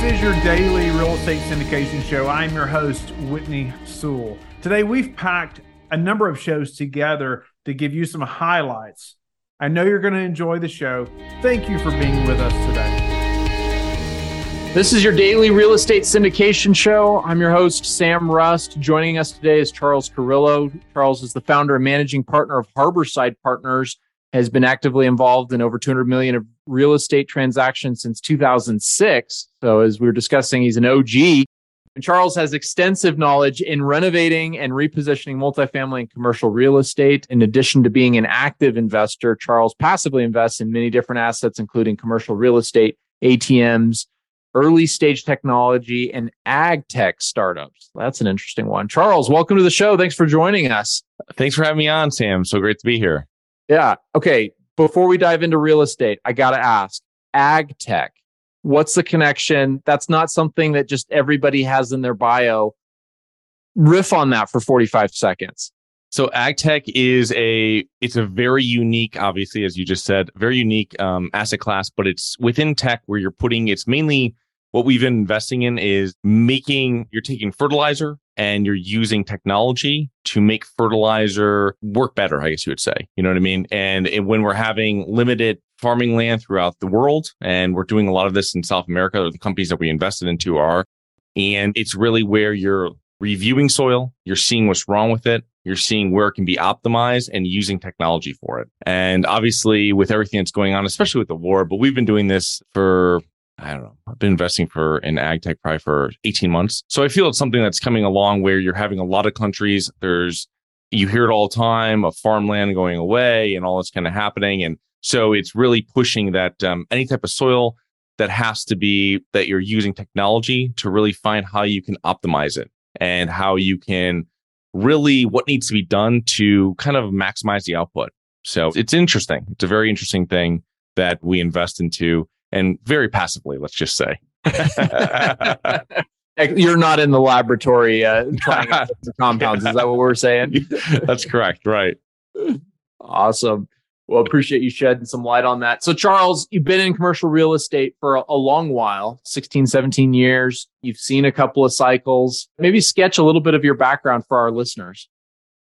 This is your daily real estate syndication show. I'm your host, Whitney Sewell. Today, we've packed a number of shows together to give you some highlights. I know you're going to enjoy the show. Thank you for being with us today. This is your daily real estate syndication show. I'm your host, Sam Rust. Joining us today is Charles Carillo. Charles is the founder and managing partner of Harborside Partners, has been actively involved in over 200 million of real estate transactions since 2006. So as we were discussing, he's an OG. And Charles has extensive knowledge in renovating and repositioning multifamily and commercial real estate. In addition to being an active investor, Charles passively invests in many different assets, including commercial real estate, ATMs, early stage technology, and ag tech startups. That's an interesting one. Charles, welcome to the show. Thanks for joining us. Thanks for having me on, Sam. So great to be here. Yeah. Okay. Before we dive into real estate, I got to ask ag tech. What's the connection? That's not something that just everybody has in their bio. Riff on that for 45 seconds. So ag tech is a it's a very unique, obviously, as you just said, very unique um, asset class, but it's within tech where you're putting it's mainly what we've been investing in is making you're taking fertilizer and you're using technology to make fertilizer work better, I guess you would say. You know what I mean? And, and when we're having limited farming land throughout the world, and we're doing a lot of this in South America, or the companies that we invested into are, and it's really where you're reviewing soil, you're seeing what's wrong with it, you're seeing where it can be optimized and using technology for it. And obviously, with everything that's going on, especially with the war, but we've been doing this for I don't know. I've been investing for in ag tech probably for 18 months. So I feel it's something that's coming along where you're having a lot of countries. There's, you hear it all the time of farmland going away and all this kind of happening. And so it's really pushing that um, any type of soil that has to be that you're using technology to really find how you can optimize it and how you can really what needs to be done to kind of maximize the output. So it's interesting. It's a very interesting thing that we invest into and very passively, let's just say. You're not in the laboratory uh, trying out compounds. Is that what we're saying? That's correct. Right. Awesome. Well, appreciate you shedding some light on that. So, Charles, you've been in commercial real estate for a, a, long while 16, 17 years. You've seen a couple of cycles. Maybe sketch a little bit of your background for our listeners.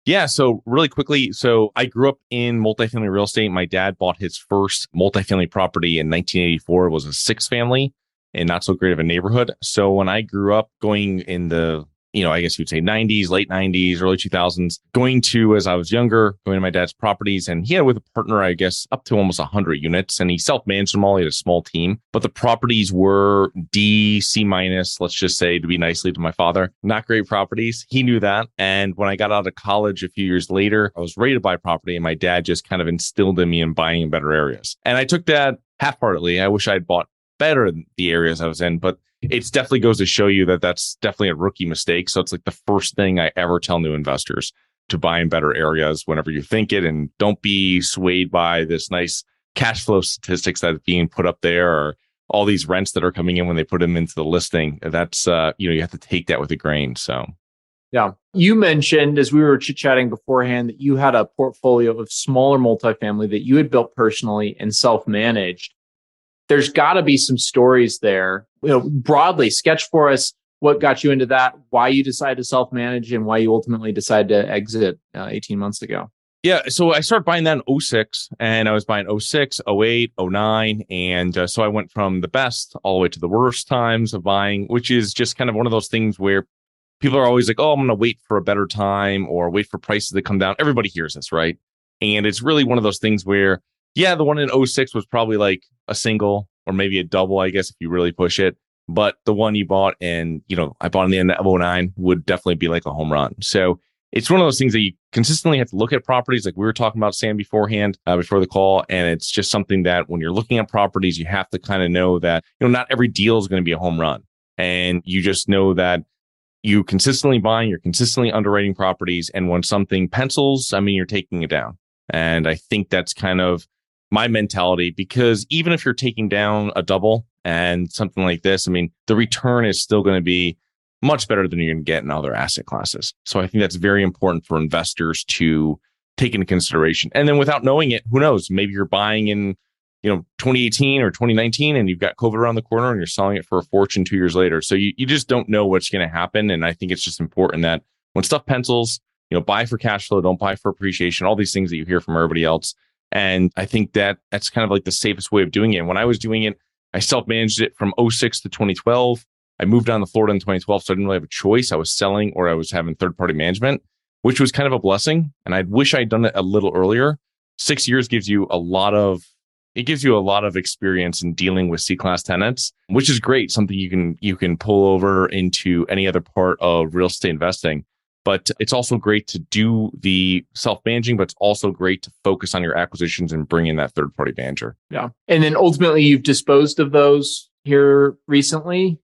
Yeah. So really quickly, so I grew up in multifamily real estate. My dad bought his first multifamily property in 1984. It was a six family and not so great of a neighborhood. So when I grew up going in the you know, I guess you'd say 90s, late 90s, early 2000s, going to as I was younger, going to my dad's properties. And he had with a partner, I guess, up to almost 100 units. And he self managed them all. He had a small team, but the properties were D, C minus, let's just say to be nicely to my father. Not great properties. He knew that. And when I got out of college a few years later, I was ready to buy property. And my dad just kind of instilled in me in buying in better areas. And I took that half heartedly. I wish I'd bought better the areas I was in, but it definitely goes to show you that that's definitely a rookie mistake. So it's like the first thing I ever tell new investors to buy in better areas whenever you think it, and don't be swayed by this nice cash flow statistics that are being put up there or all these rents that are coming in when they put them into the listing. That's uh, you know, you have to take that with a grain. So yeah. You mentioned as we were chit chatting beforehand that you had a portfolio of smaller multifamily that you had built personally and self managed there's got to be some stories there. You know, broadly sketch for us what got you into that, why you decided to self manage, and why you ultimately decided to exit uh, 18 months ago. Yeah, so I started buying that in 06 and I was buying 06, 08, 09. And uh, so I went from the best all the way to the worst times of buying, which is just kind of one of those things where people are always like, oh, I'm going to wait for a better time or wait for prices to come down. Everybody hears this, right? And it's really one of those things where yeah, the one in 06 was probably like a single or maybe a double, I guess, if you really push it. But the one you bought and, you know, I bought in the end of 09 would definitely be like a home run. So it's one of those things that you consistently have to look at properties like we were talking about Sam beforehand, uh, before the call. And it's just something that when you're looking at properties, you have to kind of know that, you know, not every deal is going to be a home run. And you just know that you consistently buying, you're consistently underwriting properties. And when something pencils, I mean, you're taking it down. And I think that's kind of my mentality because even if you're taking down a double and something like this, I mean, the return is still going to be much better than you're going to get in other asset classes. So I think that's very important for investors to take into consideration. And then without knowing it, who knows? Maybe you're buying in you know 2018 or 2019 and you've got covid around the corner and you're selling it for a fortune two years later so you, you just don't know what's going to happen and i think it's just important that when stuff pencils you know buy for cash flow don't buy for appreciation all these things that you hear from everybody else and i think that that's kind of like the safest way of doing it when i was doing it i self-managed it from 06 to 2012 i moved down to florida in 2012 so i didn't really have a choice i was selling or i was having third party management which was kind of a blessing and i wish i'd done it a little earlier six years gives you a lot of it gives you a lot of experience in dealing with C-class tenants, which is great. Something you can you can pull over into any other part of real estate investing. But it's also great to do the self-managing, but it's also great to focus on your acquisitions and bring in that third-party manager. Yeah. And then ultimately you've disposed of those here recently.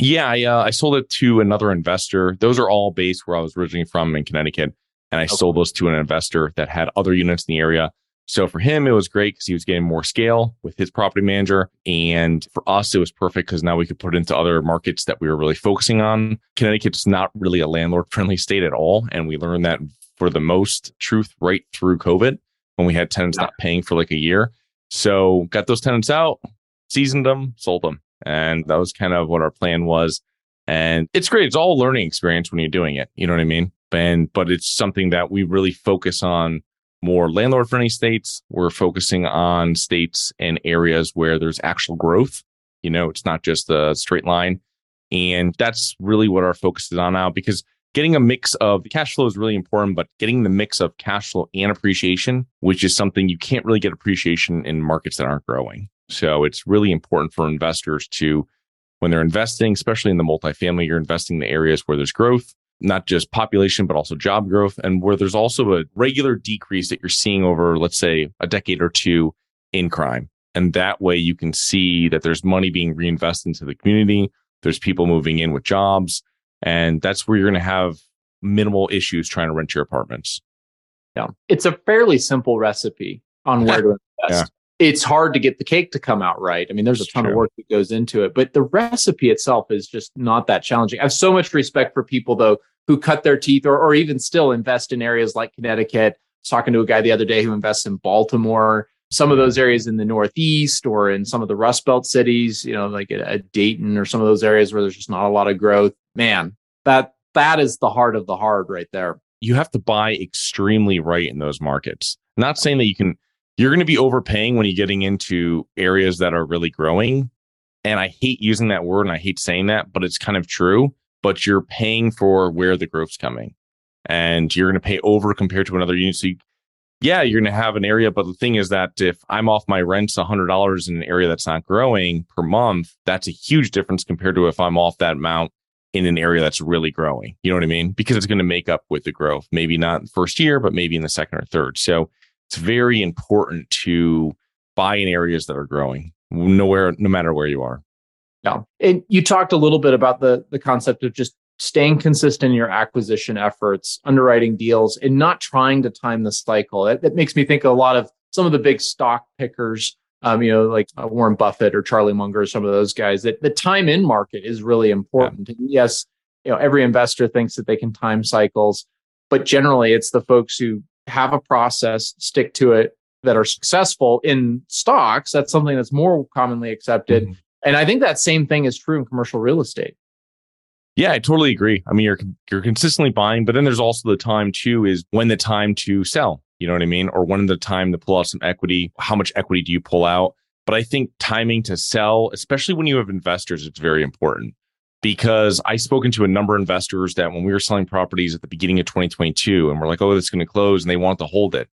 Yeah, I, uh, I sold it to another investor. Those are all based where I was originally from in Connecticut. And I okay. sold those to an investor that had other units in the area so for him, it was great because he was getting more scale with his property manager. And for us, it was perfect because now we could put it into other markets that we were really focusing on. Connecticut's not really a landlord friendly state at all. And we learned that for the most truth right through COVID when we had tenants not paying for like a year. So got those tenants out, seasoned them, sold them. And that was kind of what our plan was. And it's great. It's all learning experience when you're doing it. You know what I mean? And, but it's something that we really focus on more landlord friendly states. We're focusing on states and areas where there's actual growth. You know, it's not just a straight line. And that's really what our focus is on now because getting a mix of cash flow is really important, but getting the mix of cash flow and appreciation, which is something you can't really get appreciation in markets that aren't growing. So it's really important for investors to, when they're investing, especially in the multifamily, you're investing in the areas where there's growth not just population, but also job growth, and where there's also a regular decrease that you're seeing over, let's say, a decade or two in crime. And that way you can see that there's money being reinvested into the community. There's people moving in with jobs. And that's where you're going to have minimal issues trying to rent your apartments. Yeah. It's a fairly simple recipe on where to invest. Yeah. It's hard to get the cake to come out right. I mean, there's a ton true. of work that goes into it, but the recipe itself is just not that challenging. I have so much respect for people, though, who cut their teeth or, or even still invest in areas like Connecticut. I was talking to a guy the other day who invests in Baltimore, some of those areas in the Northeast or in some of the Rust Belt cities, you know, like a, a Dayton or some of those areas where there's just not a lot of growth. Man, that that is the heart of the hard right there. You have to buy extremely right in those markets. Not saying that you can you're going to be overpaying when you're getting into areas that are really growing. And I hate using that word and I hate saying that, but it's kind of true but you're paying for where the growth's coming and you're going to pay over compared to another unit. So you, yeah, you're going to have an area, but the thing is that if I'm off my rents $100 in an area that's not growing per month, that's a huge difference compared to if I'm off that amount in an area that's really growing. You know what I mean? Because it's going to make up with the growth, maybe not in the first year, but maybe in the second or third. So it's very important to buy in areas that are growing nowhere, no matter where you are. Yeah. And you talked a little bit about the the concept of just staying consistent in your acquisition efforts, underwriting deals, and not trying to time the cycle. That, that makes me think a lot of some of the big stock pickers, um, you know, like uh, Warren Buffett or Charlie Munger, some of those guys. That the time in market is really important. Yeah. yes, you know, every investor thinks that they can time cycles, but generally, it's the folks who have a process, stick to it, that are successful in stocks. That's something that's more commonly accepted. Mm-hmm and I think that same thing is true in commercial real estate. Yeah, I totally agree. I mean, you're you're consistently buying, but then there's also the time too is when the time to sell. You know what I mean? Or when the time to pull out some equity. How much equity do you pull out? But I think timing to sell, especially when you have investors, it's very important because I've spoken to a number of investors that when we were selling properties at the beginning of 2022 and we're like, oh, it's going to close and they want to hold it.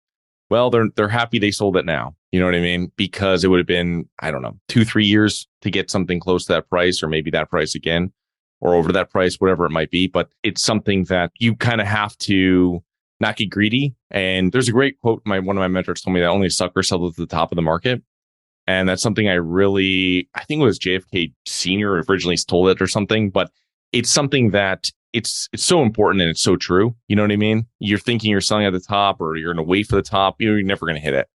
Well, they're they're happy they sold it now. You know what I mean? Because it would have been, I don't know, two, three years to get something close to that price or maybe that price again or over that price, whatever it might be. But it's something that you kind of have to not get greedy. And there's a great quote. My one of my mentors told me that only a sucker sells at the top of the market. And that's something I really, I think it was JFK Senior originally told it or something, but it's something that it's it's so important and it's so true. You know what I mean? You're thinking you're selling at the top or you're to wait for the top. You're never to hit it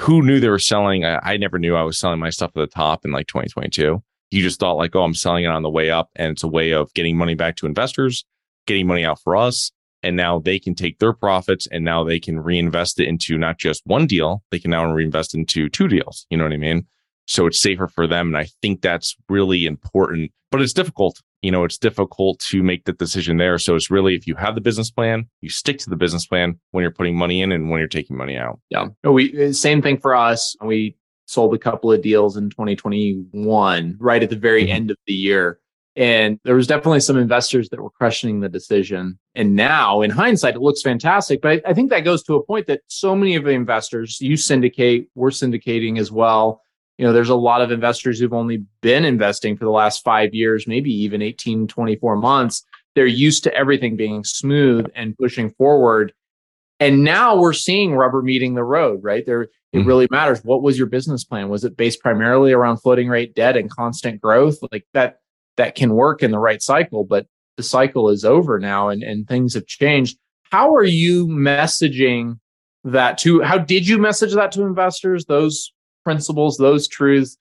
who knew they were selling? I, I, never knew I was selling my stuff at the top in like 2022. You just thought like, oh, I'm selling it on the way up, and it's a way of getting money back to investors, getting money out for us, and now they can take their profits and now they can reinvest it into not just one deal, they can now reinvest into two deals. You know what I mean? So it's safer for them. And I think that's really important, but it's difficult. You know, it's difficult to make the decision there. So it's really if you have the business plan, you stick to the business plan when you're putting money in and when you're taking money out. Yeah. We same thing for us. We sold a couple of deals in 2021, right at the very mm-hmm. end of the year. And there was definitely some investors that were questioning the decision. And now in hindsight, it looks fantastic. But I, I think that goes to a point that so many of the investors, you syndicate, we're syndicating as well. You know, there's a lot of investors who've only been investing for the last five years, maybe even 18, 24 months. They're used to everything being smooth and pushing forward. And now we're seeing rubber meeting the road, right? There, it mm-hmm. really matters. What was your business plan? Was it based primarily around floating rate debt and constant growth? Like that, that can work in the right cycle, but the cycle is over now and, and things have changed. How are you messaging that to, how did you message that to investors, those principles, those truths?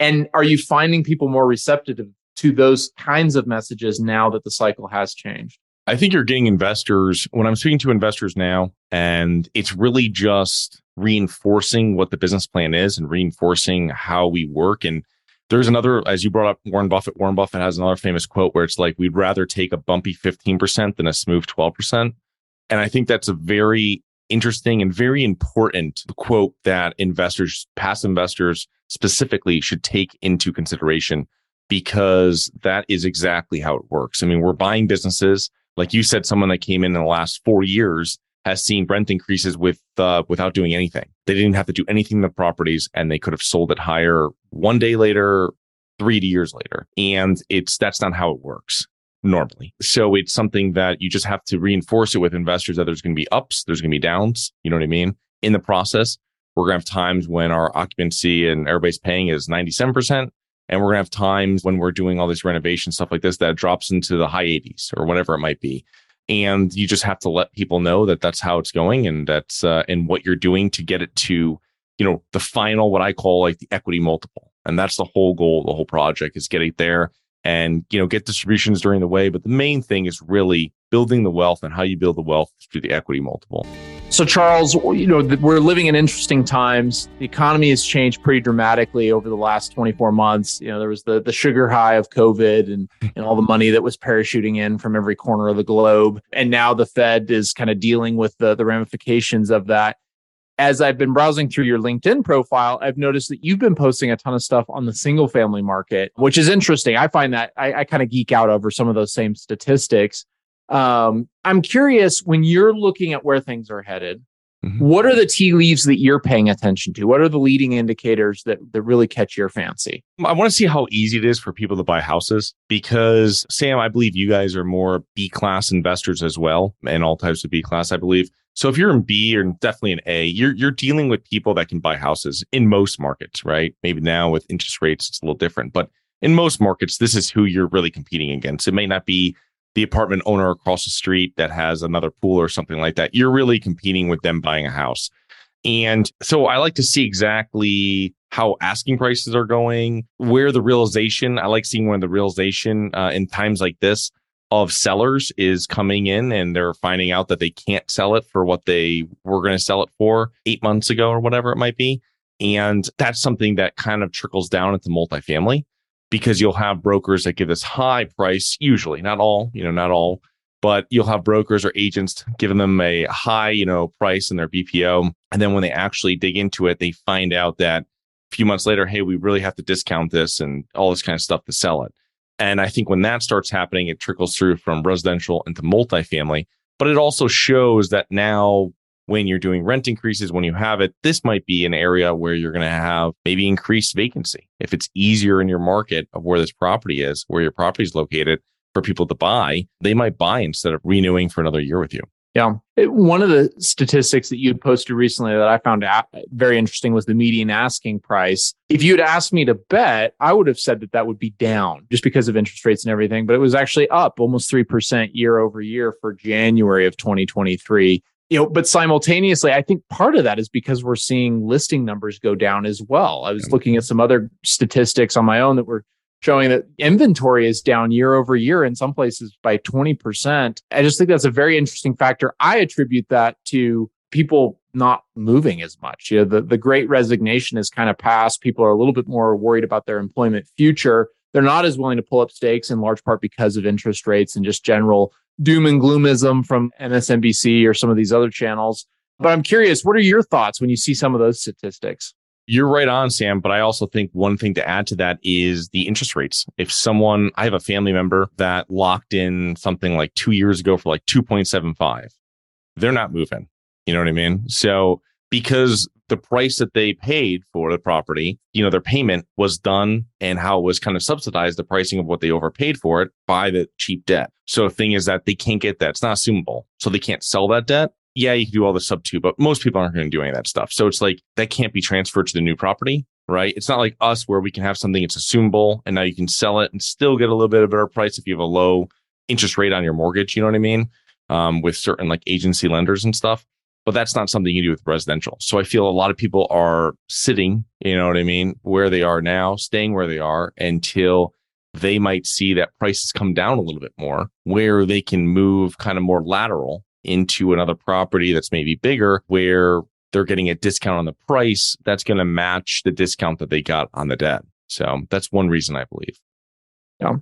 And are you finding people more receptive to those kinds of messages now that the cycle has changed? I think you're getting investors when I'm speaking to investors now, and it's really just reinforcing what the business plan is and reinforcing how we work. And there's another, as you brought up Warren Buffett. Warren Buffett has another famous quote where it's like, we'd rather take a bumpy 15% than a smooth 12%. And I think that's a very interesting and very important quote that investors, past investors specifically, should take into consideration because that is exactly how it works. I mean, we're buying businesses. Like you said, someone that came in in the last four years has seen rent increases with uh, without doing anything. They didn't have to do anything in the properties, and they could have sold it higher one day later, three years later. And it's that's not how it works normally. So it's something that you just have to reinforce it with investors that there's going to be ups, there's going to be downs. You know what I mean? In the process, we're going to have times when our occupancy and everybody's paying is 97%. And we're going to have times when we're doing all this renovation stuff like this that drops into the high 80s or whatever it might be and you just have to let people know that that's how it's going and that's uh, and what you're doing to get it to you know the final what i call like the equity multiple. And that's the whole goal the whole project is getting there and you know get distributions during the way. But the main thing is really building the wealth and how you build the wealth through the equity multiple so, Charles, you know, we're living in interesting times. The economy has changed pretty dramatically over the last 24 months. You know, there was the, the sugar high of COVID and, and all the money that was parachuting in from every corner of the globe. And now the Fed is kind of dealing with the, the ramifications of that. As I've been browsing through your LinkedIn profile, I've noticed that you've been posting a ton of stuff on the single family market, which is interesting. I find that I, I kind of geek out over some of those same statistics. Um, I'm curious when you're looking at where things are headed, mm-hmm. what are the tea leaves that you're paying attention to? What are the leading indicators that, that really catch your fancy? I want to see how easy it is for people to buy houses because, Sam, I believe you guys are more B class investors as well, and all types of B class, I believe. So if you're in B or definitely in A, you're you're dealing with people that can buy houses in most markets, right? Maybe now with interest rates, it's a little different, but in most markets, this is who you're really competing against. It may not be the apartment owner across the street that has another pool or something like that. You're really competing with them buying a house. And so I like to see exactly how asking prices are going, where the realization, I like seeing when the realization uh, in times like this of sellers is coming in and they're finding out that they can't sell it for what they were going to sell it for eight months ago or whatever it might be. And that's something that kind of trickles down into multifamily because you'll have brokers that give this high price, usually, not all, you know, not all, but you'll have brokers or agents giving them a high, you know, price in their BPO. And then when they actually dig into it, they find out that a few months later, hey, we really have to discount this and all this kind of stuff to sell it. And I think when that starts happening, it trickles through from residential into multifamily. But it also shows that now when you're doing rent increases, when you have it, this might be an area where you're going to have maybe increased vacancy. If it's easier in your market of where this property is, where your property is located for people to buy, they might buy instead of renewing for another year with you. Yeah. One of the statistics that you posted recently that I found uh, very interesting was the median asking price. If you had asked me to bet, I would have said that that would be down just because of interest rates and everything, but it was actually up almost 3% year over year for January of 2023 you know, but simultaneously, I think part of that is because we're seeing listing numbers go down as well. I was looking at some other statistics on my own that were showing that inventory is down year over year in some places by 20%. I just think that's a very interesting factor. I attribute that to people not moving as much. You know, the, the great resignation is kind of passed. People are a little bit more worried about their employment future. They're not as willing to pull up stakes in large part because of interest rates and just general doom and gloomism from MSNBC or some of these other channels. But I'm curious, what are your thoughts when you see some of those statistics? You're right on, Sam. But I also think one thing to add to that is the interest rates. If someone, I have a family member that locked in something like two years ago for like 2.75, they're not moving. You know what I mean? So because the price that they paid for the property, you know, their payment was done and how it was kind of subsidized the pricing of what they overpaid for it by the cheap debt. So the thing is that they can't get that. It's not assumable. So they can't sell that debt. Yeah, you can do all the sub two, but most people aren't going to do any of that stuff. So it's like that can't be transferred to the new property, right? It's not like us where we can have something it's assumable and now you can sell it and still get a little bit of a better price if you have a low interest rate on your mortgage. You know what I mean? Um, with certain like agency lenders and stuff but that's not something you do with residential. So I feel a lot of people are sitting, you know what I mean, where they are now, staying where they are until they might see that prices come down a little bit more, where they can move kind of more lateral into another property that's maybe bigger, where they're getting a discount on the price that's going to match the discount that they got on the debt. So that's one reason I believe. Yeah.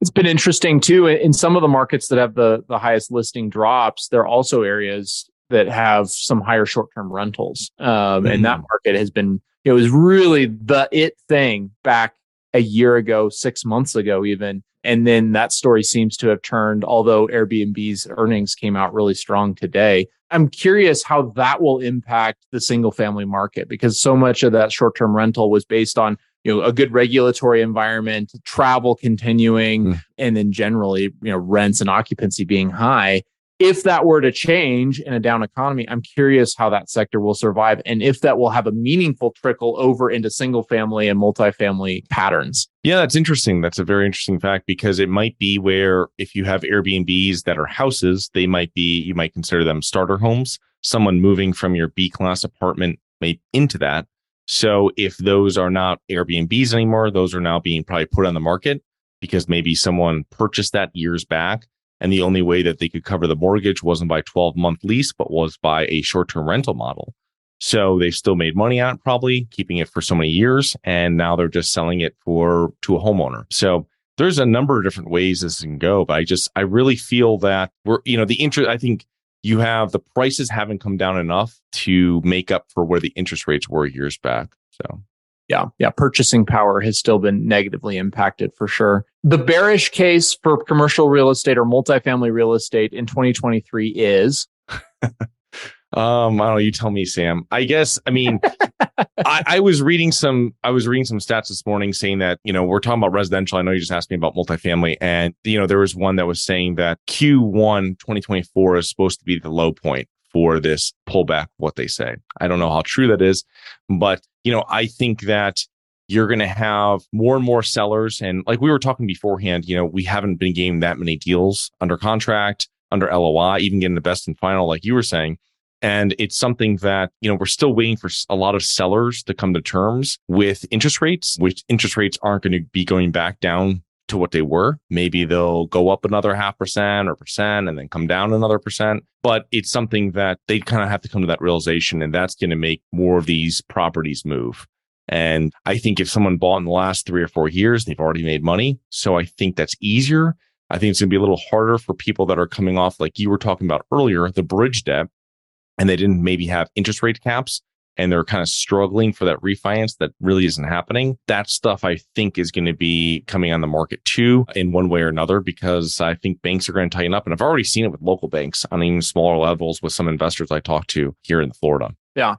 It's been interesting too. In some of the markets that have the, the highest listing drops, there are also areas that have some higher short term rentals. Um, mm-hmm. And that mm-hmm. market has been, it was really the it thing back a year ago, six months ago, even. And then that story seems to have turned, although Airbnb's earnings came out really strong today. I'm curious how that will impact the single family market because so much of that short term rental was based on you know a good regulatory environment travel continuing mm. and then generally you know rents and occupancy being high if that were to change in a down economy, I'm curious how that sector will survive and if that will have a meaningful trickle over into single family and multifamily patterns. Yeah, that's interesting. That's a very interesting fact because it might be where if you have Airbnbs that are houses, they might be, you might consider them starter homes. Someone moving from your B class apartment may into that. So if those are not Airbnbs anymore, those are now being probably put on the market because maybe someone purchased that years back and the only way that they could cover the mortgage wasn't by 12 month lease, but was by a short term rental model. So they still made money on it, probably keeping it for so many years. And now they're just selling it for to a homeowner. So there's a number of different ways this can go. But I just, I really feel that we're, you know, the interest, I think you have the prices haven't come down enough to make up for where the interest rates were years back. So yeah, yeah, purchasing power has still been negatively impacted for sure. The bearish case for commercial real estate or multifamily real estate in 2023 is Um, I don't know. You tell me, Sam. I guess. I mean, I, I, was reading some. I was reading some stats this morning saying that you know we're talking about residential. I know you just asked me about multifamily, and you know there was one that was saying that Q1 2024 is supposed to be the low point for this pullback, what they say. I don't know how true that is, but you know, I think that you're going to have more and more sellers. And like we were talking beforehand, you know, we haven't been getting that many deals under contract, under LOI, even getting the best and final, like you were saying. And it's something that, you know, we're still waiting for a lot of sellers to come to terms with interest rates, which interest rates aren't going to be going back down to what they were. Maybe they'll go up another half percent or percent and then come down another percent. But it's something that they kind of have to come to that realization. And that's going to make more of these properties move. And I think if someone bought in the last three or four years, they've already made money. So I think that's easier. I think it's going to be a little harder for people that are coming off, like you were talking about earlier, the bridge debt, and they didn't maybe have interest rate caps and they're kind of struggling for that refinance that really isn't happening. That stuff I think is going to be coming on the market too in one way or another because I think banks are going to tighten up. And I've already seen it with local banks on even smaller levels with some investors I talked to here in Florida. Yeah.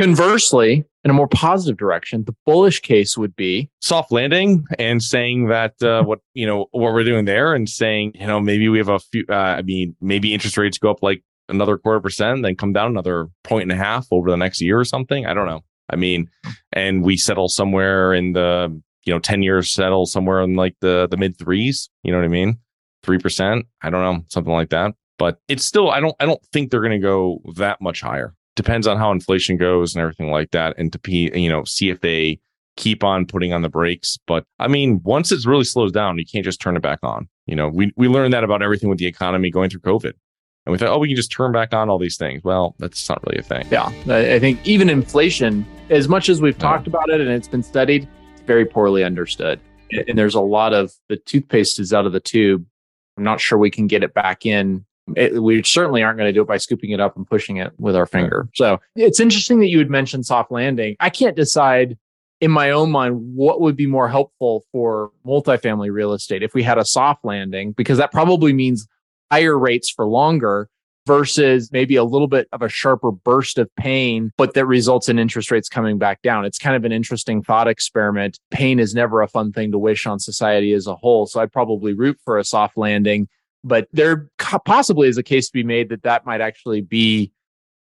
Conversely, in a more positive direction, the bullish case would be soft landing and saying that uh, what you know what we're doing there, and saying you know maybe we have a few. Uh, I mean, maybe interest rates go up like another quarter percent, then come down another point and a half over the next year or something. I don't know. I mean, and we settle somewhere in the, you know, 10 years settle somewhere in like the, the mid threes. You know what I mean? 3%. I don't know, something like that. But it's still, I don't, I don't think they're going to go that much higher. Depends on how inflation goes and everything like that. And to, be you know, see if they keep on putting on the brakes. But I mean, once it really slows down, you can't just turn it back on. You know, we, we learned that about everything with the economy going through COVID. And we thought, oh, we can just turn back on all these things. Well, that's not really a thing. Yeah. I think even inflation, as much as we've talked about it and it's been studied, it's very poorly understood. And there's a lot of the toothpaste is out of the tube. I'm not sure we can get it back in. It, we certainly aren't going to do it by scooping it up and pushing it with our finger. So it's interesting that you would mention soft landing. I can't decide in my own mind what would be more helpful for multifamily real estate if we had a soft landing, because that probably means higher rates for longer versus maybe a little bit of a sharper burst of pain, but that results in interest rates coming back down. It's kind of an interesting thought experiment. Pain is never a fun thing to wish on society as a whole. So I'd probably root for a soft landing, but there possibly is a case to be made that that might actually be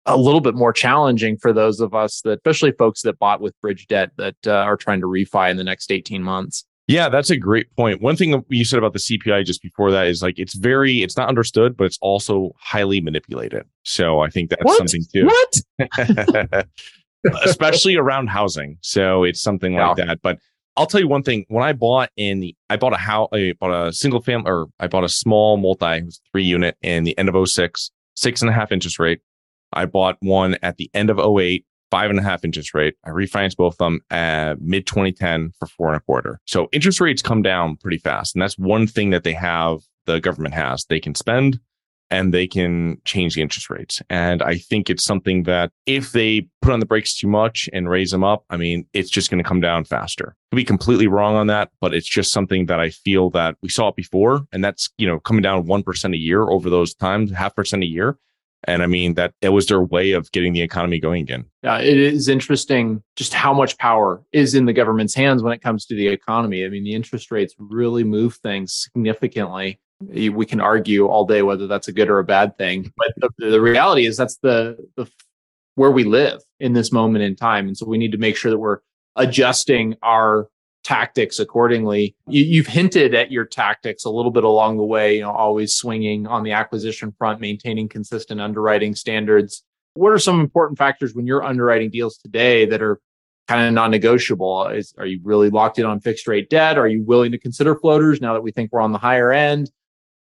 a little bit more challenging for those of us that, especially folks that bought with bridge debt that uh, are trying to refi in the next 18 months. Yeah, that's a great point. One thing you said about the CPI just before that is like it's very it's not understood, but it's also highly manipulated. So I think that's what? something too. What? Especially around housing. So it's something like yeah. that. But I'll tell you one thing. When I bought in the I bought a house I bought a single family or I bought a small multi three unit in the end of 06, six and a half interest rate. I bought one at the end of 08 five and a half interest rate. I refinanced both of them at mid 2010 for four and a quarter. So interest rates come down pretty fast. And that's one thing that they have, the government has. They can spend and they can change the interest rates. And I think it's something that if they put on the brakes too much and raise them up, I mean, it's just going to come down faster. Could be completely wrong on that, but it's just something that I feel that we saw it before. And that's, you know, coming down 1% a year over those times, half percent a year. And I mean, that it was their way of getting the economy going again. Yeah, it is interesting just how much power is in the government's hands when it comes to the economy. I mean, the interest rates really move things significantly. We can argue all day whether that's a good or a bad thing, but the, the reality is that's the, the where we live in this moment in time. And so we need to make sure that we're adjusting our tactics accordingly. You, have hinted at your tactics a little bit along the way, you know, always swinging on the acquisition front, maintaining consistent underwriting standards. What are some important factors when you're underwriting deals today that are kind of non-negotiable? Is, are you really locked in on fixed rate debt? Are you willing to consider floaters now that we think we're on the higher end?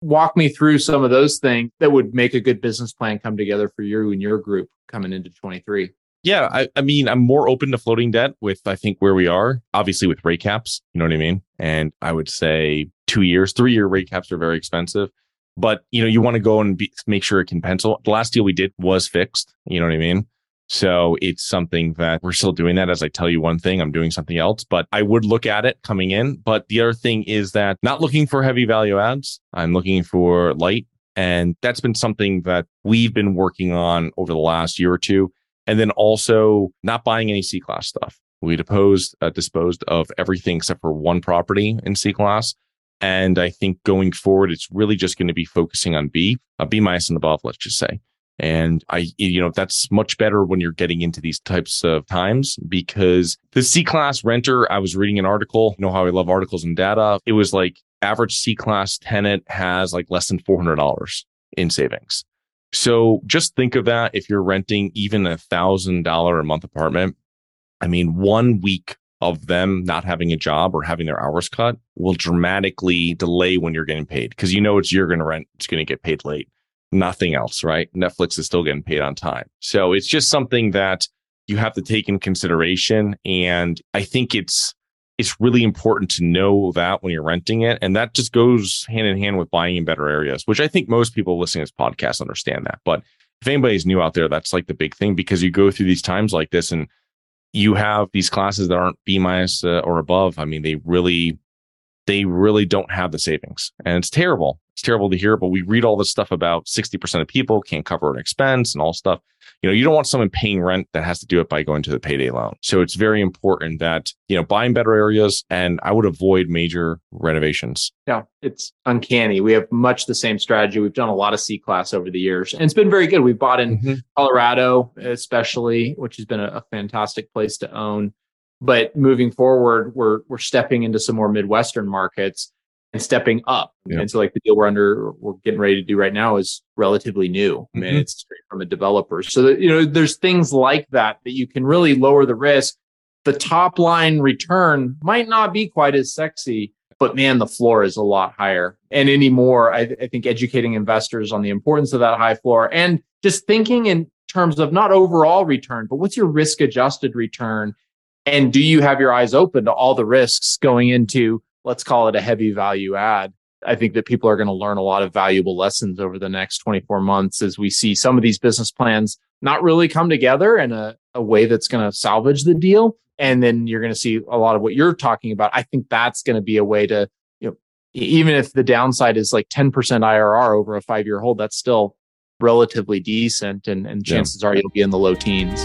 Walk me through some of those things that would make a good business plan come together for you and your group coming into 23. Yeah, I, I mean, I'm more open to floating debt with I think where we are, obviously with rate caps. You know what I mean? And I would say two years, three year rate caps are very expensive. But you know, you want to go and be, make sure it can pencil. The last deal we did was fixed. You know what I mean? So it's something that we're still doing that. As I tell you one thing, I'm doing something else, but I would look at it coming in. But the other thing is that not looking for heavy value adds. I'm looking for light. And that's been something that we've been working on over the last year or two and then also not buying any C class stuff. We deposed, uh, disposed of everything except for one property in C class. And I think going forward, it's really just going to be focusing on B, uh, B minus and above, let's just say. And I, you know, that's much better when you're getting into these types of times because the C class renter, I was reading an article, you know how I love articles and data. It was like average C class tenant has like less than $400 in savings. So just think of that if you're renting even a thousand dollar a month apartment. I mean, one week of them not having a job or having their hours cut will dramatically delay when you're getting paid because you know it's you're going to rent, it's going to get paid late. Nothing else, right? Netflix is still getting paid on time. So it's just something that you have to take in consideration. And I think it's it's really important to know that when you're renting it. And that just goes hand in hand with buying in better areas, which I think most people listening to this podcast understand that. But if anybody's new out there, that's like the big thing because you go through these times like this and you have these classes that aren't B minus uh, or above. I mean, they really, they really don't have the savings and it's terrible. It's terrible to hear, but we read all this stuff about 60% of people can't cover an expense and all stuff you know, you don't want someone paying rent that has to do it by going to the payday loan. So it's very important that, you know, buying better areas and I would avoid major renovations. Yeah, it's uncanny. We have much the same strategy. We've done a lot of C class over the years and it's been very good. We've bought in mm-hmm. Colorado, especially, which has been a, a fantastic place to own. But moving forward, we're we're stepping into some more Midwestern markets and stepping up. Yep. And so like the deal we're under, we're getting ready to do right now is relatively new. Mm-hmm. I mean, it's straight from a developer. So that, you know, there's things like that that you can really lower the risk. the top line return might not be quite as sexy, but man, the floor is a lot higher. And anymore, I, I think educating investors on the importance of that high floor and just thinking in terms of not overall return, but what's your risk adjusted return? And do you have your eyes open to all the risks going into, let's call it a heavy value add? I think that people are going to learn a lot of valuable lessons over the next 24 months as we see some of these business plans not really come together in a, a way that's going to salvage the deal. And then you're going to see a lot of what you're talking about. I think that's going to be a way to, you know, even if the downside is like 10% IRR over a five year hold, that's still relatively decent. And, and chances yeah. are you'll be in the low teens.